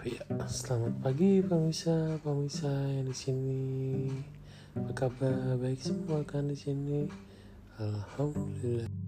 Ya, Selamat pagi pemirsa, pemirsa yang di sini. Apa kabar? Baik semua kan di sini. Alhamdulillah.